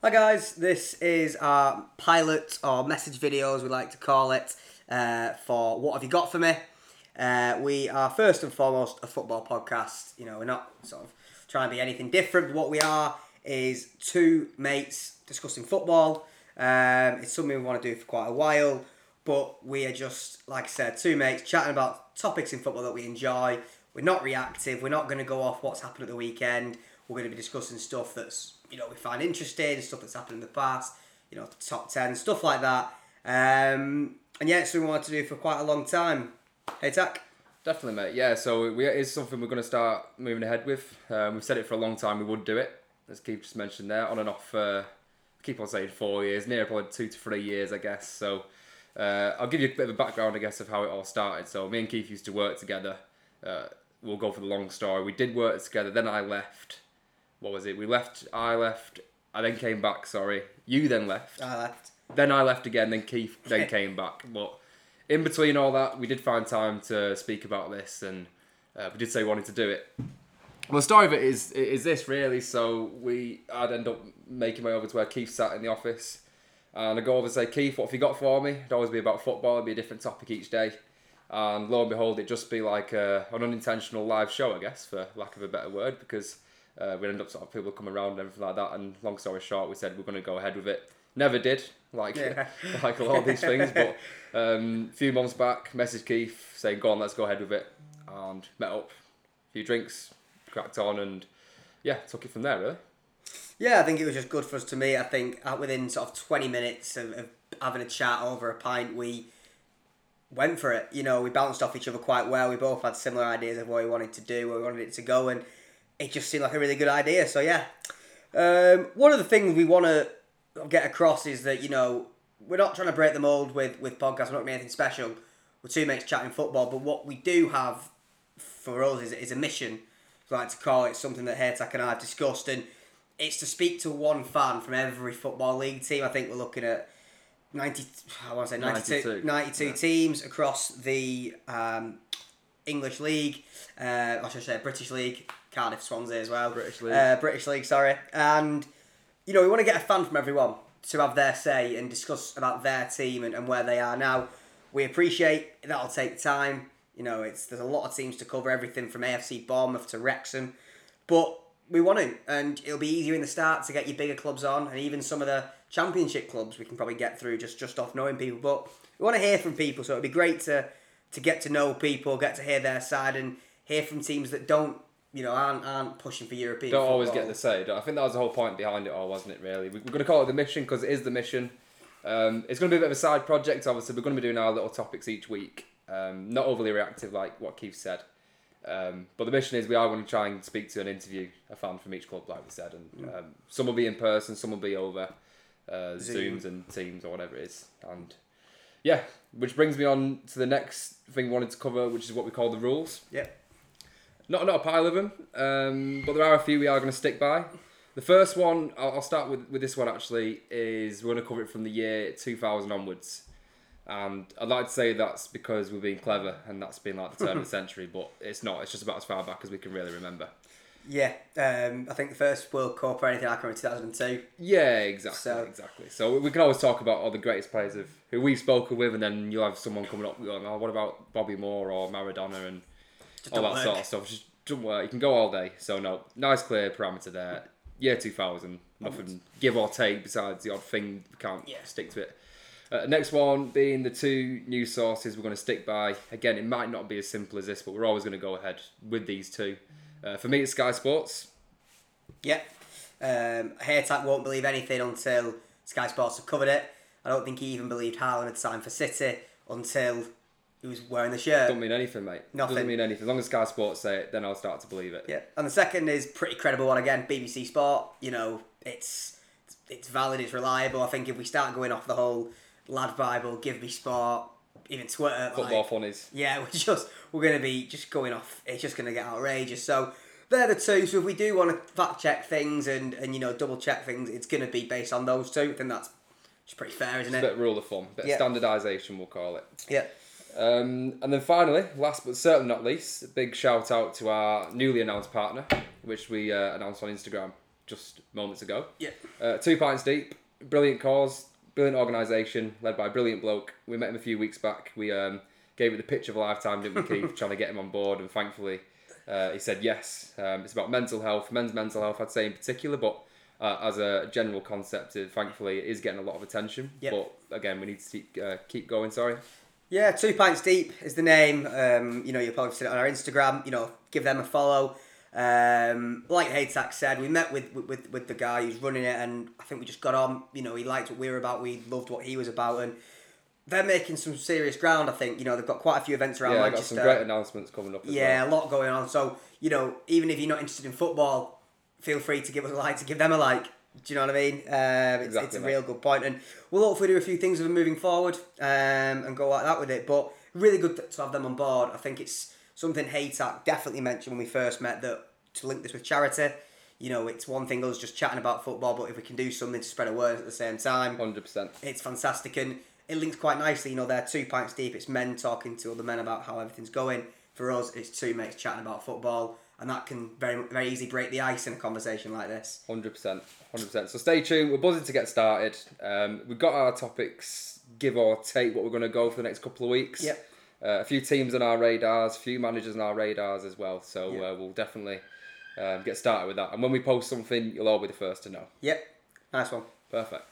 Hi guys, this is our pilot or message videos we like to call it uh, for What Have You Got For Me? Uh, we are first and foremost a football podcast. You know, we're not sort of trying to be anything different. What we are is two mates discussing football. Um, it's something we want to do for quite a while, but we are just, like I said, two mates chatting about topics in football that we enjoy. We're not reactive. We're not going to go off what's happened at the weekend. We're going to be discussing stuff that's you know we find interesting, stuff that's happened in the past. You know, top ten stuff like that. Um, and yeah, it's something we wanted to do for quite a long time. Haytak. Definitely, mate. Yeah, so we, it is something we're going to start moving ahead with. Um, we've said it for a long time. We would do it, as Keith just mentioned there, on and off. Uh, keep on saying four years, near probably two to three years, I guess. So uh, I'll give you a bit of a background, I guess, of how it all started. So me and Keith used to work together. Uh, we'll go for the long story. We did work together. Then I left. What was it? We left. I left. I then came back. Sorry, you then left. I left. Then I left again. Then Keith then came back. But in between all that, we did find time to speak about this, and uh, we did say we wanted to do it. Well, the story of it is is this really. So we, I'd end up making my way over to where Keith sat in the office, and I go over and say, Keith, what have you got for me? It'd always be about football. It'd be a different topic each day, and lo and behold, it'd just be like a, an unintentional live show, I guess, for lack of a better word, because uh, we ended up sort of people come around and everything like that. And long story short, we said we're going to go ahead with it. Never did, like Yeah. like a lot of these things. But um, a few months back, messaged Keith saying, "Go on, let's go ahead with it," and met up, a few drinks, cracked on, and yeah, took it from there. Really. Yeah, I think it was just good for us to meet. I think within sort of 20 minutes of, of having a chat over a pint, we went for it. You know, we bounced off each other quite well. We both had similar ideas of what we wanted to do, where we wanted it to go, and it just seemed like a really good idea. So, yeah. Um, one of the things we want to get across is that, you know, we're not trying to break the mold with, with podcasts, we're not doing anything special. We're two mates chatting football, but what we do have for us is, is a mission, I like to call it, something that Haytak and I have discussed, and it's to speak to one fan from every football league team. I think we're looking at 90, I want to say 92, 92, 92, yeah. teams across the um, English League, uh, I should say British League, Cardiff, Swansea as well. British League. Uh, British League, sorry. And, you know, we want to get a fan from everyone to have their say and discuss about their team and, and where they are now. We appreciate that'll take time. You know, it's there's a lot of teams to cover, everything from AFC Bournemouth to Wrexham. But we want to, and it'll be easier in the start to get your bigger clubs on, and even some of the championship clubs we can probably get through just just off knowing people. But we want to hear from people, so it'd be great to to get to know people, get to hear their side, and hear from teams that don't, you know, aren't aren't pushing for European. Don't always get the say. I think that was the whole point behind it all, wasn't it? Really, We- we're going to call it the mission because it is the mission. Um, it's going to be a bit of a side project. Obviously, we're going to be doing our little topics each week. Um, not overly reactive like what Keith said. Um, but the mission is we are going to try and speak to an interview a fan from each club, like we said, and um, some will be in person, some will be over uh, Zoom. Zooms and Teams or whatever it is, and yeah, which brings me on to the next thing we wanted to cover, which is what we call the rules. Yep. Not not a pile of them, um, but there are a few we are going to stick by. The first one, I'll, I'll start with, with this one actually, is we're going to cover it from the year 2000 onwards. And I'd like to say that's because we're being clever and that's been like the turn of the century, but it's not. It's just about as far back as we can really remember. Yeah, um, I think the first World Cup or anything like that in 2002. Yeah, exactly, So- exactly. So we can always talk about all the greatest players of who we've spoken with, and then you'll have someone coming up going, "Oh, what about Bobby Moore or Maradona and all that sort of stuff?" Just don't work. You can go all day. So no, nice clear parameter there. Year two thousand, nothing give or take besides the odd thing we can't Yeah. stick to it. Uh, next one being the two new sources we're going to stick by. Again, it might not be as simple as this, but we're always going to go ahead with these two. Uh, for me, it's Sky Sports. Yeah. Um, Haytak won't believe anything until Sky Sports have covered it. I don't think he even believed Haaland had signed for City until he was wearing the shirt. Don't mean anything, mate. Nothing. Doesn't mean anything. As long as Sky Sports say it, then I'll start to believe it. Yeah, and the second is pretty credible one again. BBC Sport. You know, it's it's valid, it's reliable. I think if we start going off the whole LADbible, give me sport, even Twitter, Football like, funnies. yeah, we're just we're gonna be just going off. It's just gonna get outrageous. So they're the two. So if we do want to fact check things and and you know double check things, it's gonna be based on those two. I think that's just pretty fair, isn't It's a bit rule of thumb, bit Yeah. standardisation, we'll call it. Yeah. Um, and then finally, last but certainly not least, a big shout out to our newly announced partner, which we uh, announced on Instagram. just moments ago. Yeah. Uh, two pints deep, brilliant cause, brilliant organisation, led by a brilliant bloke. We met him a few weeks back. We um, gave it the pitch of a lifetime, didn't we, Keith? trying to get him on board, and thankfully uh, he said yes. Um, it's about mental health, men's mental health, I'd say in particular, but uh, as a general concept, thankfully, it is getting a lot of attention. Yep. But again, we need to keep, uh, keep going. Sorry. Yeah, Two Pints Deep is the name. Um, you know, you'll probably see it on our Instagram. You know, give them a follow. Um, like Haytak said, we met with, with with the guy who's running it, and I think we just got on. You know, he liked what we were about. We loved what he was about, and they're making some serious ground. I think. You know, they've got quite a few events around yeah, I got some great announcements coming up. As yeah, well. a lot going on. So you know, even if you're not interested in football, feel free to give us a like, to give them a like. Do you know what I mean? Um, it's, Exactly, it's a real good point, and we'll hopefully do a few things with them moving forward um, and go like that with it. But really good to have them on board. I think it's something Haytak definitely mentioned when we first met that to link this with charity. You know, it's one thing us just chatting about football, but if we can do something to spread awareness at the same time, Hundred percent. it's fantastic and it links quite nicely. You know, they're two pints deep. It's men talking to other men about how everything's going. For us, it's two mates chatting about football, and that can very very easily break the ice in a conversation like this. Hundred percent, hundred percent. So stay tuned. We're buzzing to get started. Um, we've got our topics, give or take, what we're going to go for the next couple of weeks. Yep. Uh, a few teams on our radars, a few managers on our radars as well. So Yep. uh, we'll definitely um, get started with that. And when we post something, you'll all be the first to know. Yep, nice one. Perfect.